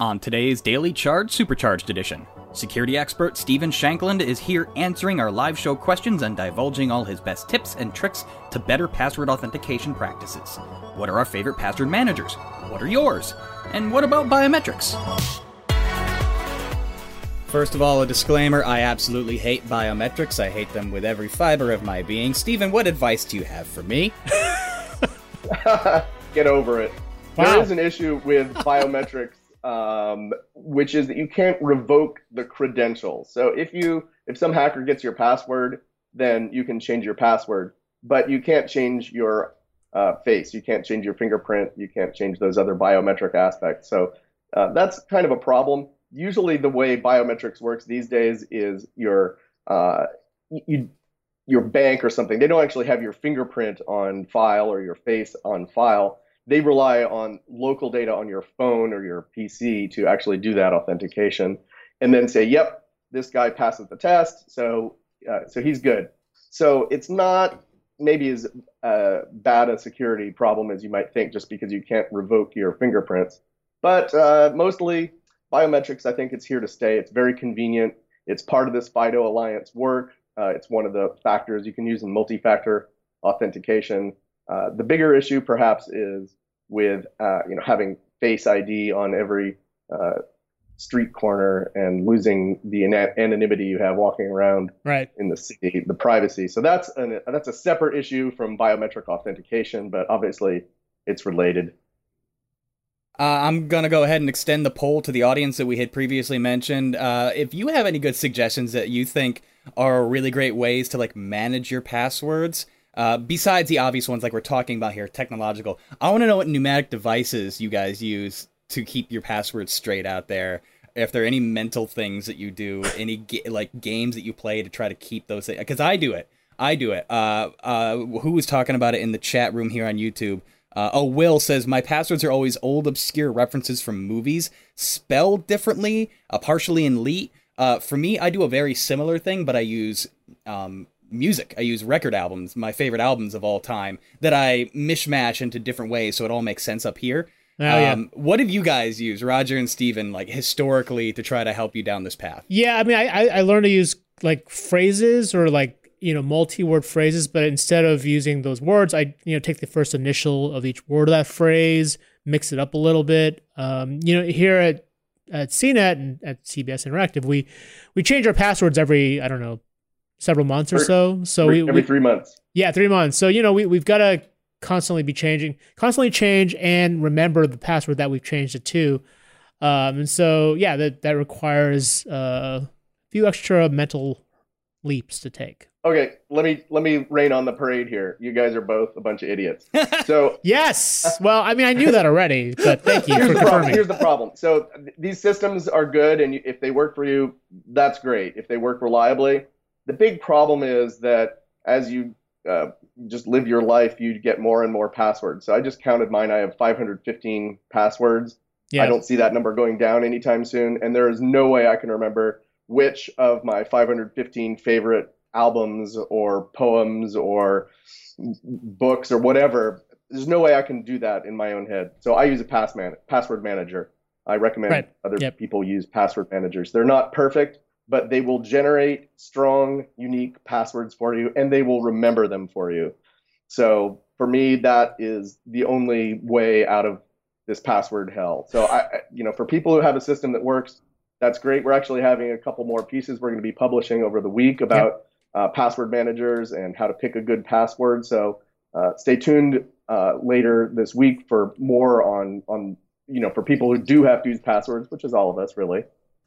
On today's Daily Charge Supercharged Edition, security expert Stephen Shankland is here answering our live show questions and divulging all his best tips and tricks to better password authentication practices. What are our favorite password managers? What are yours? And what about biometrics? First of all, a disclaimer I absolutely hate biometrics. I hate them with every fiber of my being. Stephen, what advice do you have for me? Get over it. Wow. There is an issue with biometrics, um, which is that you can't revoke the credentials. So if you if some hacker gets your password, then you can change your password, but you can't change your uh, face. You can't change your fingerprint. You can't change those other biometric aspects. So uh, that's kind of a problem. Usually, the way biometrics works these days is your uh, you your bank or something. They don't actually have your fingerprint on file or your face on file they rely on local data on your phone or your PC to actually do that authentication, and then say, "Yep, this guy passes the test, so uh, so he's good." So it's not maybe as uh, bad a security problem as you might think, just because you can't revoke your fingerprints. But uh, mostly biometrics, I think it's here to stay. It's very convenient. It's part of this FIDO Alliance work. Uh, it's one of the factors you can use in multi-factor authentication. Uh, the bigger issue, perhaps, is with uh, you know having Face ID on every uh, street corner and losing the ana- anonymity you have walking around Right. in the city, the privacy. So that's an, that's a separate issue from biometric authentication, but obviously it's related. Uh, I'm going to go ahead and extend the poll to the audience that we had previously mentioned. Uh, if you have any good suggestions that you think are really great ways to like manage your passwords, uh, besides the obvious ones like we're talking about here, technological, I want to know what mnemonic devices you guys use to keep your passwords straight out there. If there are any mental things that you do, any ga- like games that you play to try to keep those, things, because I do it. I do it. Uh, uh, who was talking about it in the chat room here on YouTube? Uh, oh, Will says my passwords are always old, obscure references from movies, spelled differently, uh, partially in leet. Uh, for me, I do a very similar thing, but I use um, music. I use record albums, my favorite albums of all time, that I mishmash into different ways so it all makes sense up here. Oh, yeah. um, What have you guys used, Roger and Stephen, like historically to try to help you down this path? Yeah, I mean, I, I I learned to use like phrases or like you know multi-word phrases, but instead of using those words, I you know take the first initial of each word of that phrase, mix it up a little bit. Um, you know, here at at CNET and at CBS Interactive, we we change our passwords every I don't know several months or so. So Every, we, every we three months. yeah three months. So you know we we've got to constantly be changing, constantly change and remember the password that we've changed it to. Um, and so yeah, that that requires uh, a few extra mental leaps to take. Okay, let me let me rain on the parade here. You guys are both a bunch of idiots. So Yes. Well, I mean, I knew that already, but thank you here's for the problem. Here's the problem. So th- these systems are good, and you, if they work for you, that's great. If they work reliably, the big problem is that as you uh, just live your life, you get more and more passwords. So I just counted mine. I have 515 passwords. yeah. I don't see that number going down anytime soon, and there is no way I can remember which of my 515 favorite albums or poems or books or whatever. There's no way I can do that in my own head. So I use a pass man- password manager. I recommend Right. other Yep. people use password managers. They're not perfect, but they will generate strong, unique passwords for you, and they will remember them for you. So for me, that is the only way out of this password hell. So I, you know, for people who have a system that works, that's great. We're actually having a couple more pieces we're going to be publishing over the week about uh, password managers and how to pick a good password. So uh, stay tuned uh, later this week for more on on you know for people who do have to use passwords, which is all of us really.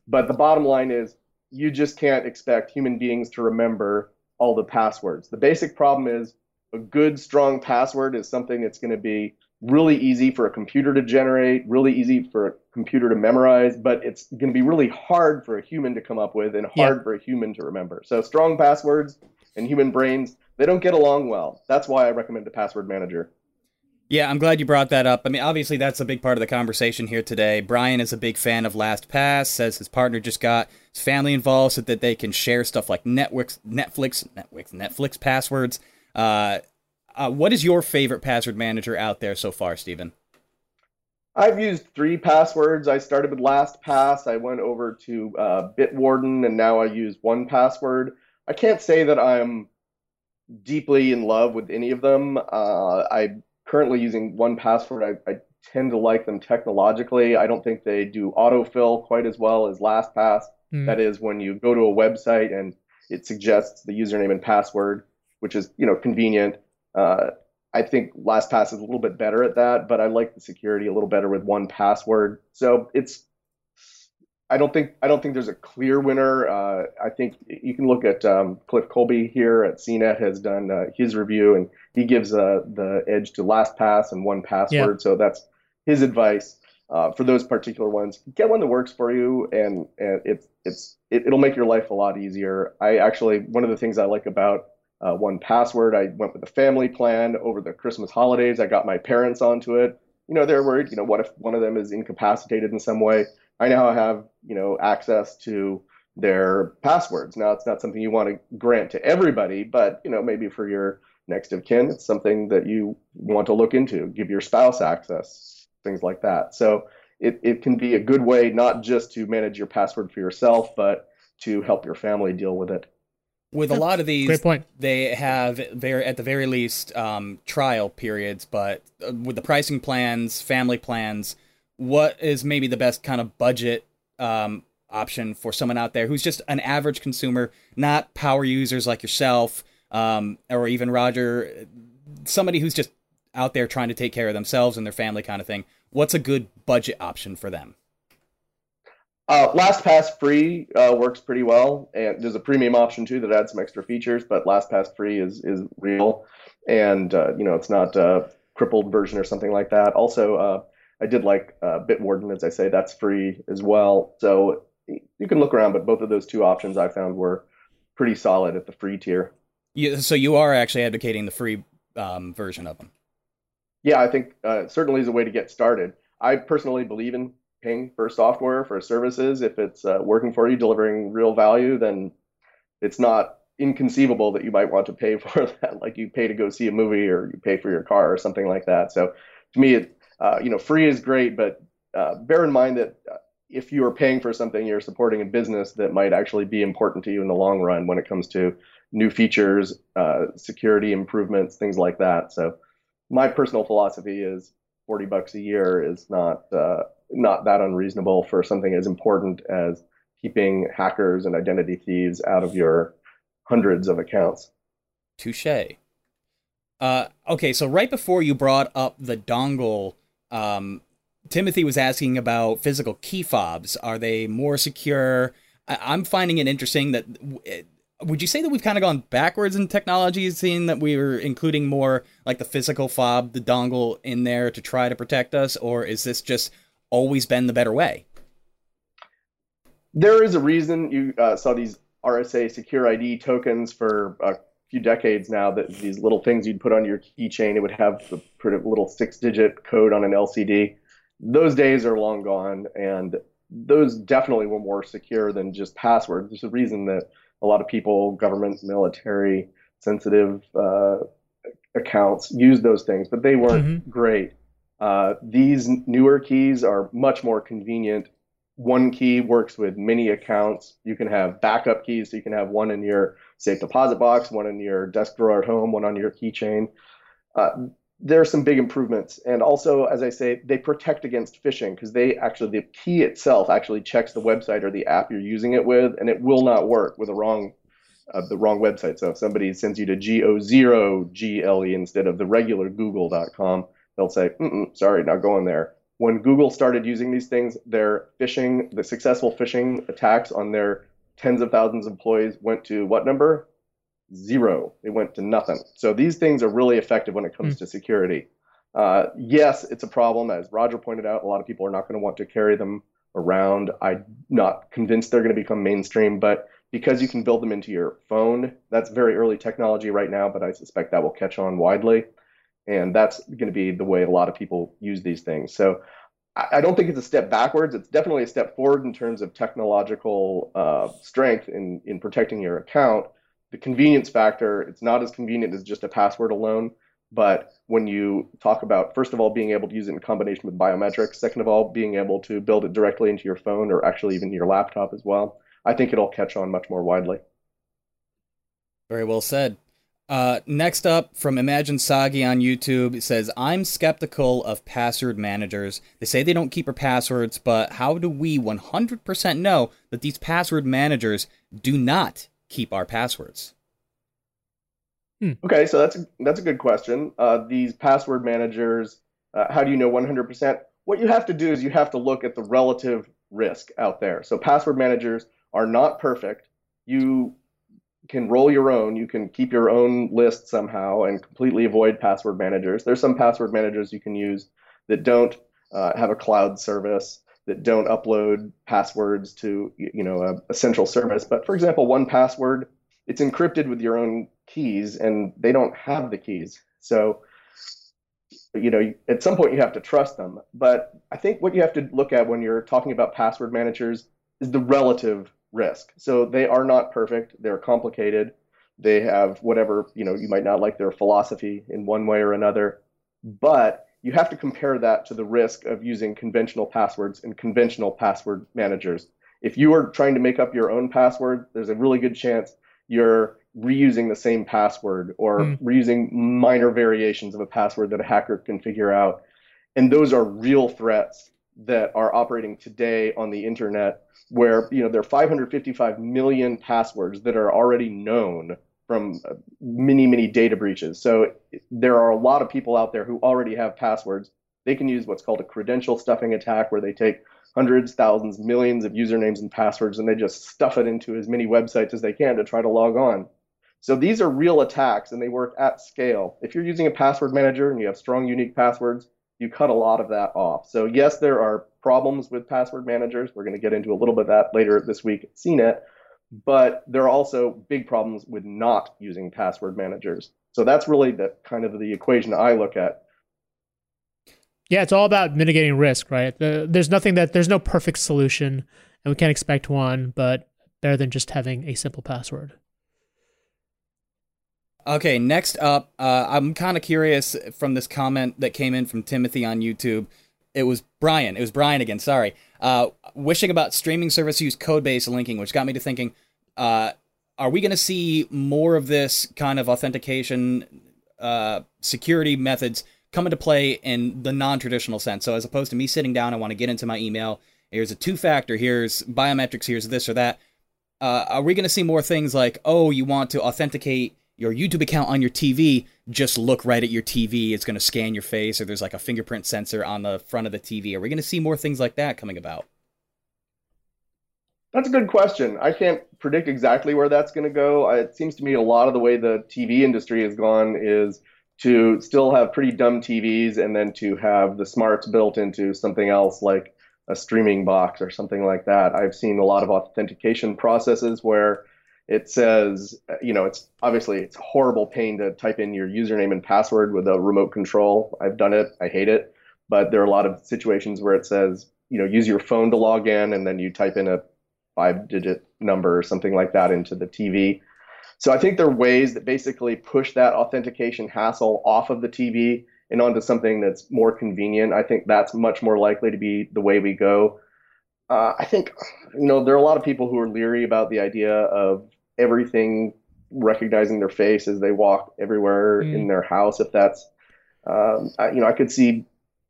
But the bottom line is you just can't expect human beings to remember all the passwords. The basic problem is a good strong password is something that's going to be really easy for a computer to generate, really easy for a computer to memorize, but it's going to be really hard for a human to come up with and Yeah. hard for a human to remember. So strong passwords and human brains, they don't get along well. That's why I recommend a password manager. Yeah, I'm glad you brought that up. I mean, obviously, that's a big part of the conversation here today. Brian is a big fan of LastPass, says his partner just got his family involved so that they can share stuff like Netflix, Netflix, Netflix, Netflix passwords. Uh, uh, what is your favorite password manager out there so far, Stephen? I've used three passwords. I started with LastPass. I went over to uh, Bitwarden, and now I use 1Password. I can't say that I'm deeply in love with any of them. Uh, I'm currently using 1Password. I, I, tend to like them technologically. I don't think they do autofill quite as well as LastPass. Mm. That is, when you go to a website and it suggests the username and password, which is you know convenient. Uh, I think LastPass is a little bit better at that, but I like the security a little better with 1Password. So it's I don't think I don't think there's a clear winner. Uh, I think you can look at um, Cliff Colby here at CNET has done uh, his review, and he gives uh, the edge to LastPass and 1Password. Yeah. So that's his advice uh, for those particular ones. Get one that works for you, and and it's it's it, will make your life a lot easier. I actually one of the things I like about uh, 1Password. I went with a family plan over the Christmas holidays. I got my parents onto it. You know, they're worried. You know, what if one of them is incapacitated in some way? I now have you know access to their passwords. Now it's not something you want to grant to everybody, but you know maybe for your next of kin, it's something that you want to look into. Give your spouse access, things like that. So it, it can be a good way not just to manage your password for yourself, but to help your family deal with it with a lot of these, Great point. they have very at the very least um, trial periods. But uh, with the pricing plans, family plans, what is maybe the best kind of budget um, option for someone out there who's just an average consumer, not power users like yourself um, or even Roger, somebody who's just out there trying to take care of themselves and their family, kind of thing. What's a good budget option for them? Uh, LastPass free uh, works pretty well, and there's a premium option too that adds some extra features. But LastPass free is is real, and uh, you know it's not a crippled version or something like that. Also, uh, I did like uh, Bitwarden, as I say, that's free as well. So you can look around, but both of those two options I found were pretty solid at the free tier. Yeah, so you are actually advocating the free um, version of them. Yeah, I think uh, certainly is a way to get started. I personally believe in paying for software for services if it's uh, working for you delivering real value then it's not inconceivable that you might want to pay for that like you pay to go see a movie or you pay for your car or something like that so to me it, uh, you know free is great but uh, bear in mind that uh, if you are paying for something you're supporting a business that might actually be important to you in the long run when it comes to new features uh, security improvements things like that so my personal philosophy is 40 bucks a year is not uh, not that unreasonable for something as important as keeping hackers and identity thieves out of your hundreds of accounts. Touche. Uh, okay, so right before you brought up the dongle, um, Timothy was asking about physical key fobs. Are they more secure? I- am finding it interesting that. Would you say that we've kind of gone backwards in technology, seeing that we are including more like the physical fob, the dongle in there to try to protect us, or is this just always been the better way. There is a reason you uh, saw these RSA SecurID tokens for a few decades now. That these little things you'd put on your keychain, it would have the little six-digit code on an LCD. Those days are long gone, and those definitely were more secure than just passwords. There's a reason that a lot of people, government, military, sensitive uh, accounts use those things, but they weren't mm-hmm. great. Uh, these newer keys are much more convenient. One key works with many accounts. You can have backup keys, so you can have one in your safe deposit box, one in your desk drawer at home, one on your keychain. Uh, there are some big improvements, and also, as I say, they protect against phishing because they actually the key itself actually checks the website or the app you're using it with, and it will not work with a wrong uh, the wrong website. So if somebody sends you to go0gle instead of the regular google.com, they'll say, sorry, not going there. When Google started using these things, their phishing, the successful phishing attacks on their tens of thousands of employees went to what number? Zero. It went to nothing. So these things are really effective when it comes mm. to security. Uh, yes, it's a problem. As Roger pointed out, a lot of people are not going to want to carry them around. I'm not convinced they're going to become mainstream, but because you can build them into your phone, that's very early technology right now, but I suspect that will catch on widely and that's going to be the way a lot of people use these things. So I don't think it's a step backwards. It's definitely a step forward in terms of technological uh, strength in in protecting your account. The convenience factor, it's not as convenient as just a password alone. But when you talk about, first of all, being able to use it in combination with biometrics, second of all, being able to build it directly into your phone or actually even your laptop as well, I think it'll catch on much more widely. Very well said. Uh, next up from Imagine Sagi on YouTube it says, I'm skeptical of password managers. They say they don't keep our passwords, but how do we 100% know that these password managers do not keep our passwords? Hmm. Okay, so that's a, that's a good question. Uh, these password managers, uh, how do you know 100%? What you have to do is you have to look at the relative risk out there. So password managers are not perfect. You can roll your own. You can keep your own list somehow and completely avoid password managers. There's some password managers you can use that don't uh, have a cloud service, that don't upload passwords to you know a, a central service. But for example, 1Password, it's encrypted with your own keys, and they don't have the keys. So you know at some point you have to trust them. But I think what you have to look at when you're talking about password managers is the relative risk. So they are not perfect. They're complicated. They have whatever, you know, you might not like their philosophy in one way or another, but you have to compare that to the risk of using conventional passwords and conventional password managers. If you are trying to make up your own password, there's a really good chance you're reusing the same password or mm. reusing minor variations of a password that a hacker can figure out. And those are real threats that are operating today on the internet where you know there are 555 million passwords that are already known from uh, many many data breaches. So there are a lot of people out there who already have passwords. They can use what's called a credential stuffing attack where they take hundreds thousands millions of usernames and passwords and they just stuff it into as many websites as they can to try to log on. So these are real attacks and they work at scale. If you're using a password manager and you have strong unique passwords you cut a lot of that off. So yes, there are problems with password managers. We're going to get into a little bit of that later this week at CNET, but there are also big problems with not using password managers. So that's really the kind of the equation I look at. Yeah, it's all about mitigating risk, right? The, there's nothing that there's no perfect solution, and we can't expect one, but better than just having a simple password. Okay, next up, uh, I'm kind of curious from this comment that came in from Timothy on YouTube. It was Brian. It was Brian again. Sorry. Uh, wishing about streaming service use code based linking, which got me to thinking: uh, Are we going to see more of this kind of authentication uh, security methods come into play in the non-traditional sense? So as opposed to me sitting down, I want to get into my email. Here's a two-factor. Here's biometrics. Here's this or that. Uh, are we going to see more things like, oh, you want to authenticate your YouTube account on your TV, just look right at your TV. It's going to scan your face, or there's like a fingerprint sensor on the front of the TV. Are we going to see more things like that coming about? That's a good question. I can't predict exactly where that's going to go. It seems to me a lot of the way the TV industry has gone is to still have pretty dumb TVs and then to have the smarts built into something else like a streaming box or something like that. I've seen a lot of authentication processes where it says, you know, it's obviously it's horrible pain to type in your username and password with a remote control. I've done it. I hate it. But there are a lot of situations where it says, you know, use your phone to log in and then you type in a five digit number or something like that into the TV. So I think there are ways that basically push that authentication hassle off of the TV and onto something that's more convenient. I think that's much more likely to be the way we go. Uh, I think, you know, there are a lot of people who are leery about the idea of everything recognizing their face as they walk everywhere mm. in their house. If that's, um, I, you know, I could see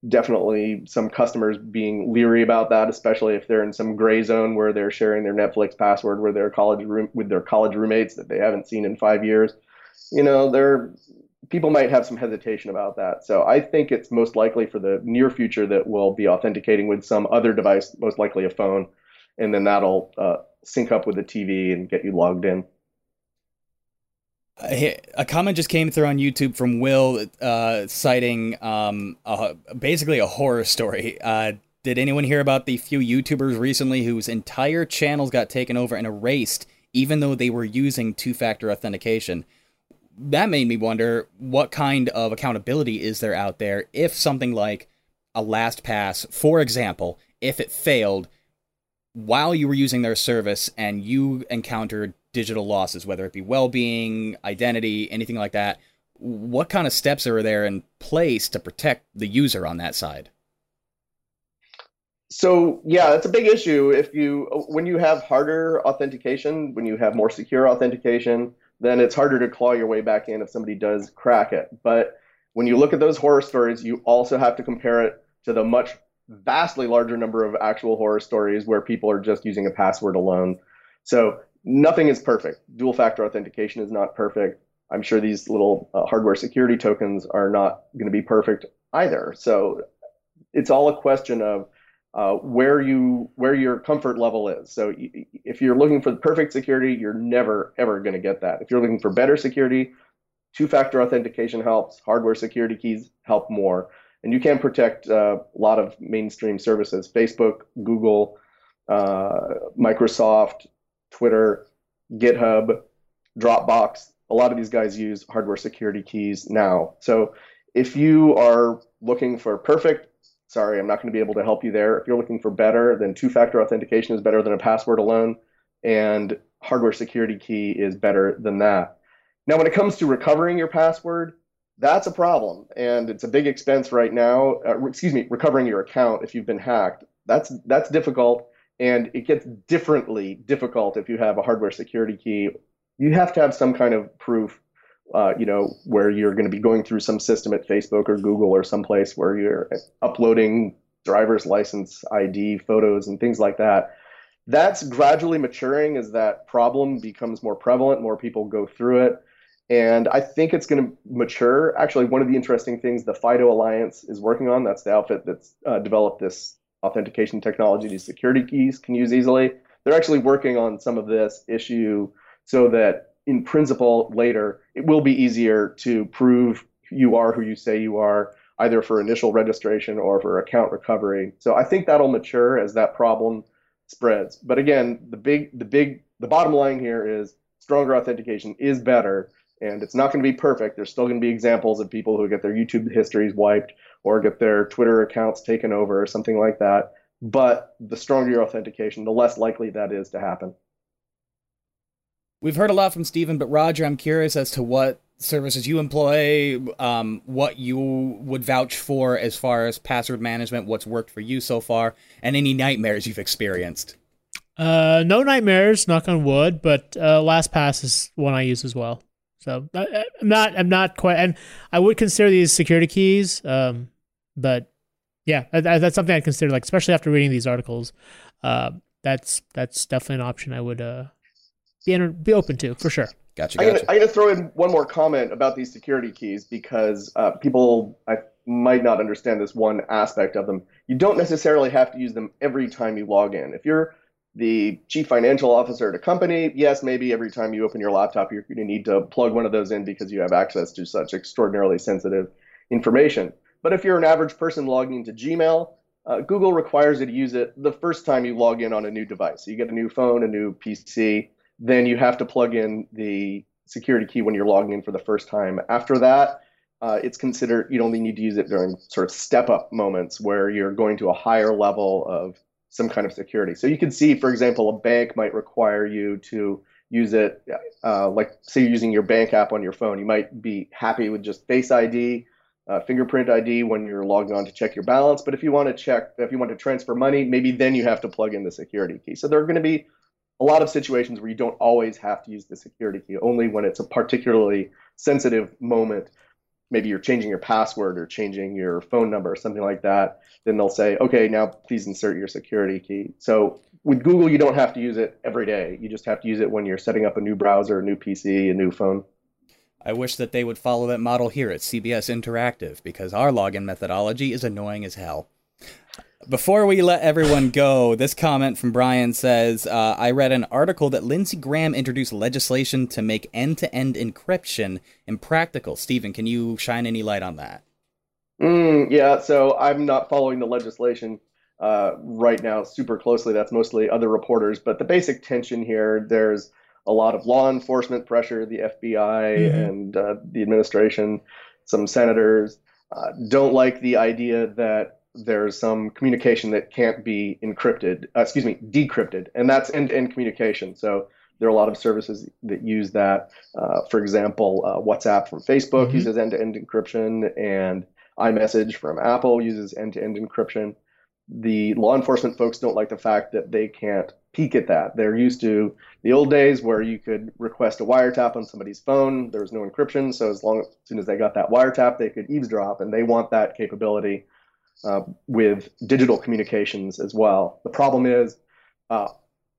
definitely some customers being leery about that, especially if they're in some gray zone where they're sharing their Netflix password with their college room with their college roommates that they haven't seen in five years. You know, there people might have some hesitation about that. So I think it's most likely for the near future that we'll be authenticating with some other device, most likely a phone, and then that'll uh, sync up with the TV and get you logged in. A comment just came through on YouTube from Will, uh, citing um, a, basically a horror story. Uh, did anyone hear about the few YouTubers recently whose entire channels got taken over and erased, even though they were using two-factor authentication? That made me wonder what kind of accountability is there out there if something like a LastPass, for example, if it failed, while you were using their service and you encountered digital losses, whether it be well being, identity, anything like that, what kind of steps are there in place to protect the user on that side? So yeah, that's a big issue. If you when you have harder authentication, when you have more secure authentication, then it's harder to claw your way back in if somebody does crack it. But when you look at those horror stories, you also have to compare it to the much vastly larger number of actual horror stories where people are just using a password alone. So nothing is perfect. Dual factor authentication is not perfect. I'm sure these little uh, hardware security tokens are not going to be perfect either. So it's all a question of uh, where you where your comfort level is. So if you're looking for the perfect security, you're never ever going to get that. If you're looking for better security, two-factor authentication helps. Hardware security keys help more, and you can protect uh, a lot of mainstream services: Facebook, Google, uh, Microsoft, Twitter, GitHub, Dropbox. A lot of these guys use hardware security keys now. So if you are looking for perfect, sorry, I'm not going to be able to help you there. If you're looking for better, then two factor authentication is better than a password alone, and hardware security key is better than that. Now, when it comes to recovering your password, that's a problem, and it's a big expense right now. Uh, excuse me, recovering your account if you've been hacked. That's that's difficult and it gets differently difficult if you have a hardware security key. You have to have some kind of proof, uh, you know, where you're going to be going through some system at Facebook or Google or someplace where you're uploading driver's license ID photos and things like that. That's gradually maturing as that problem becomes more prevalent, more people go through it. And I think it's going to mature. Actually, one of the interesting things the FIDO Alliance is working on, that's the outfit that's uh, developed this authentication technology these security keys can use easily. They're actually working on some of this issue so that in principle later it will be easier to prove you are who you say you are either for initial registration or for account recovery. So I think that'll mature as that problem spreads. But again, the big the big the bottom line here is stronger authentication is better and it's not going to be perfect. There's still going to be examples of people who get their YouTube histories wiped or get their Twitter accounts taken over or something like that. But the stronger your authentication, the less likely that is to happen. We've heard a lot from Stephen, but Roger, I'm curious as to what services you employ, um, what you would vouch for as far as password management, what's worked for you so far, and any nightmares you've experienced. Uh, no nightmares, knock on wood, but uh, LastPass is one I use as well. So I, am not I'm not quite, and I would consider these security keys. Um, but yeah, that, that's something I'd consider, like especially after reading these articles. Uh, that's that's definitely an option I would uh be be open to for sure. Gotcha. gotcha. I'm going to throw in one more comment about these security keys because uh, people I might not understand this one aspect of them. You don't necessarily have to use them every time you log in. If you're the chief financial officer at a company, yes, maybe every time you open your laptop, you're going to need to plug one of those in because you have access to such extraordinarily sensitive information. But if you're an average person logging into Gmail, uh, Google requires you to use it the first time you log in on a new device. So you get a new phone, a new PC, then you have to plug in the security key when you're logging in for the first time. After that, uh, it's considered you only need to use it during sort of step up moments where you're going to a higher level of some kind of security. So you can see, for example, a bank might require you to use it, uh, like say you're using your bank app on your phone. You might be happy with just Face ID, uh, fingerprint ID when you're logging on to check your balance. But if you want to check, if you want to transfer money, maybe then you have to plug in the security key. So there are going to be a lot of situations where you don't always have to use the security key, only when it's a particularly sensitive moment maybe you're changing your password or changing your phone number or something like that, then they'll say, okay, now please insert your security key. So with Google, you don't have to use it every day. You just have to use it when you're setting up a new browser, a new PC, a new phone. I wish that they would follow that model here at CBS Interactive because our login methodology is annoying as hell. Before we let everyone go, this comment from Brian says uh, I read an article that Lindsey Graham introduced legislation to make end to end encryption impractical. Stephen, can you shine any light on that? Mm, yeah, so I'm not following the legislation uh, right now super closely. That's mostly other reporters. But the basic tension here there's a lot of law enforcement pressure, the FBI mm-hmm. and uh, the administration, some senators. Uh, don't like the idea that there's some communication that can't be encrypted, uh, excuse me, decrypted, and that's end-to-end communication. So there are a lot of services that use that. Uh, for example, uh, WhatsApp from Facebook mm-hmm. uses end-to-end encryption, and iMessage from Apple uses end-to-end encryption. The law enforcement folks don't like the fact that they can't peek at that. They're used to the old days where you could request a wiretap on somebody's phone. There was no encryption, so as long as soon as they got that wiretap, they could eavesdrop, and they want that capability uh, with digital communications as well. The problem is uh,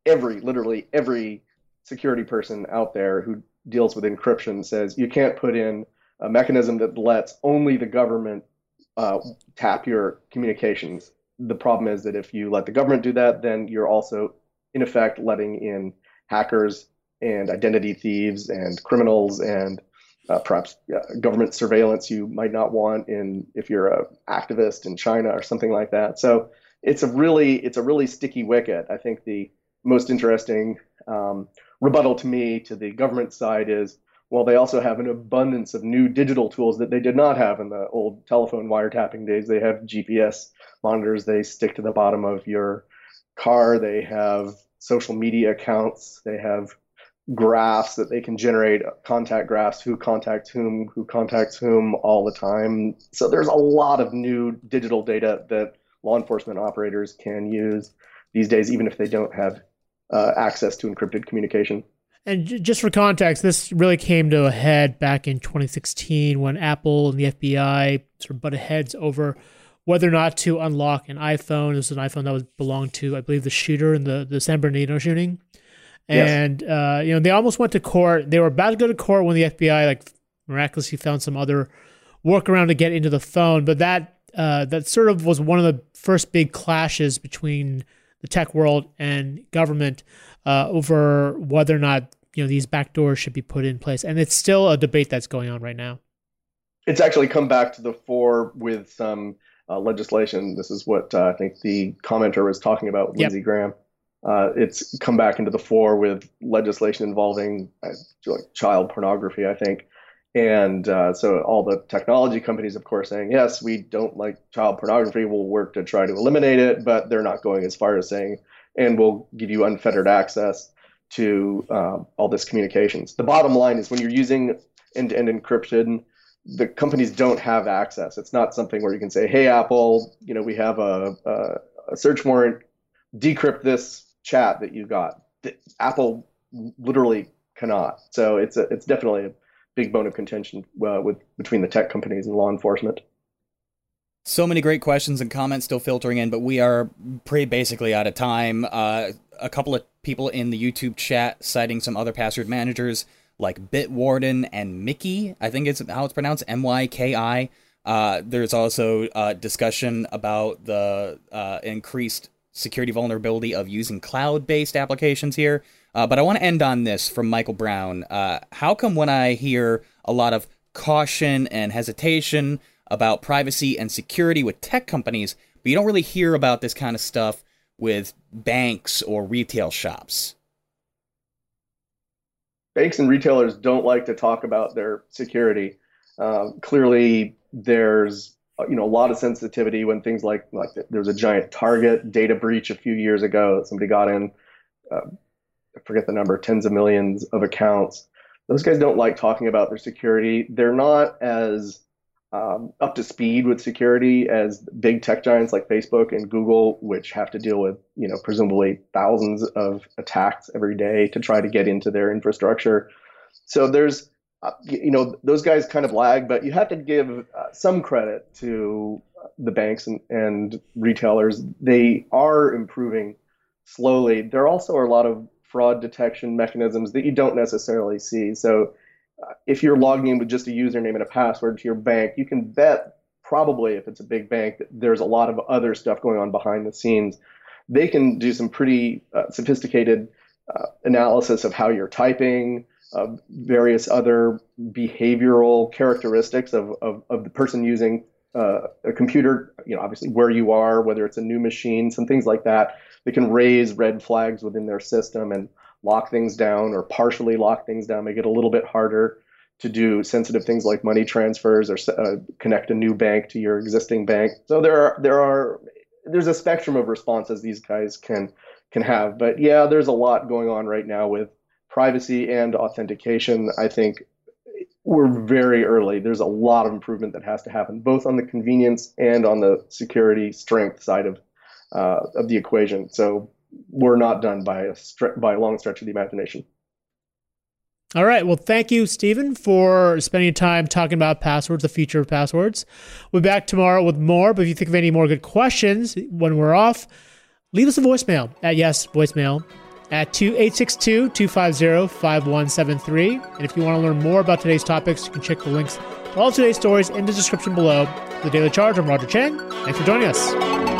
every, literally every security person out there who deals with encryption says you can't put in a mechanism that lets only the government uh, tap your communications. The problem is that if you let the government do that, then you're also, in effect, letting in hackers and identity thieves and criminals and uh, perhaps government surveillance you might not want in if you're a activist in China or something like that. So it's a really it's a really sticky wicket. I think the most interesting um, rebuttal to me to the government side is well, they also have an abundance of new digital tools that they did not have in the old telephone wiretapping days. They have GPS monitors they stick to the bottom of your car. They have social media accounts. They have graphs that they can generate contact graphs who contacts whom who contacts whom all the time so there's a lot of new digital data that law enforcement operators can use these days even if they don't have uh, access to encrypted communication. And just for context, this really came to a head back in 2016 when Apple and the FBI sort of butted heads over whether or not to unlock an iPhone. This was an iPhone that was belonged to, I believe, the shooter in the, the San Bernardino shooting. And yes. uh, you know, they almost went to court. They were about to go to court when the FBI like miraculously found some other workaround to get into the phone. But that uh, that sort of was one of the first big clashes between the tech world and government uh, over whether or not you know these backdoors should be put in place, and it's still a debate that's going on right now. It's actually come back to the fore with some uh, legislation. This is what uh, I think the commenter was talking about Lindsey yep. Graham. Uh, it's come back into the fore with legislation involving uh, like child pornography, I think. And uh, so all the technology companies, of course, saying, yes, we don't like child pornography. We'll work to try to eliminate it, but they're not going as far as saying, and we'll give you unfettered access to um, all this communications. The bottom line is when you're using end-to-end encryption, the companies don't have access. It's not something where you can say, hey, Apple, you know, we have a, a, a search warrant, decrypt this chat that you got. Apple literally cannot. So it's a, it's definitely a big bone of contention uh, with between the tech companies and law enforcement. So many great questions and comments still filtering in, but we are pretty basically out of time. Uh, a couple of people in the YouTube chat citing some other password managers like Bitwarden and Mickey. I think it's how it's pronounced M Y K I. Uh, there's also a discussion about the uh, increased security vulnerability of using cloud based applications here. Uh, but I want to end on this from Michael Brown. Uh, how come when I hear a lot of caution and hesitation about privacy and security with tech companies, but you don't really hear about this kind of stuff with banks or retail shops? Banks and retailers don't like to talk about their security. Uh, clearly, there's you know a lot of sensitivity when things like like there's a giant Target data breach a few years ago that somebody got in. Uh, I forget the number, tens of millions of accounts. Those guys don't like talking about their security. They're not as um, up to speed with security as big tech giants like Facebook and Google, which have to deal with you know presumably thousands of attacks every day to try to get into their infrastructure. So there's uh, you know those guys kind of lag, but you have to give uh, some credit to the banks and, and retailers. They are improving slowly. There also are a lot of fraud detection mechanisms that you don't necessarily see. So if you're logging in with just a username and a password to your bank, you can bet probably if it's a big bank that there's a lot of other stuff going on behind the scenes. They can do some pretty uh, sophisticated uh, analysis of how you're typing, uh, various other behavioral characteristics of, of, of the person using uh, a computer, you know, obviously where you are, whether it's a new machine, some things like that. They can raise red flags within their system and lock things down or partially lock things down, make it a little bit harder to do sensitive things like money transfers or uh, connect a new bank to your existing bank. So there are there are there's a spectrum of responses these guys can can have. But yeah, there's a lot going on right now with privacy and authentication, I think we're very early. There's a lot of improvement that has to happen, both on the convenience and on the security strength side of uh, of the equation. So we're not done by a stre- by a long stretch of the imagination. All right. Well, thank you, Stephen, for spending time talking about passwords, the future of passwords. We'll be back tomorrow with more. But if you think of any more good questions when we're off, leave us a voicemail at yes voicemail at 2862 250 5173. And if you want to learn more about today's topics, you can check the links to all today's stories in the description below. For the Daily Charge, I'm Roger Chang. Thanks for joining us.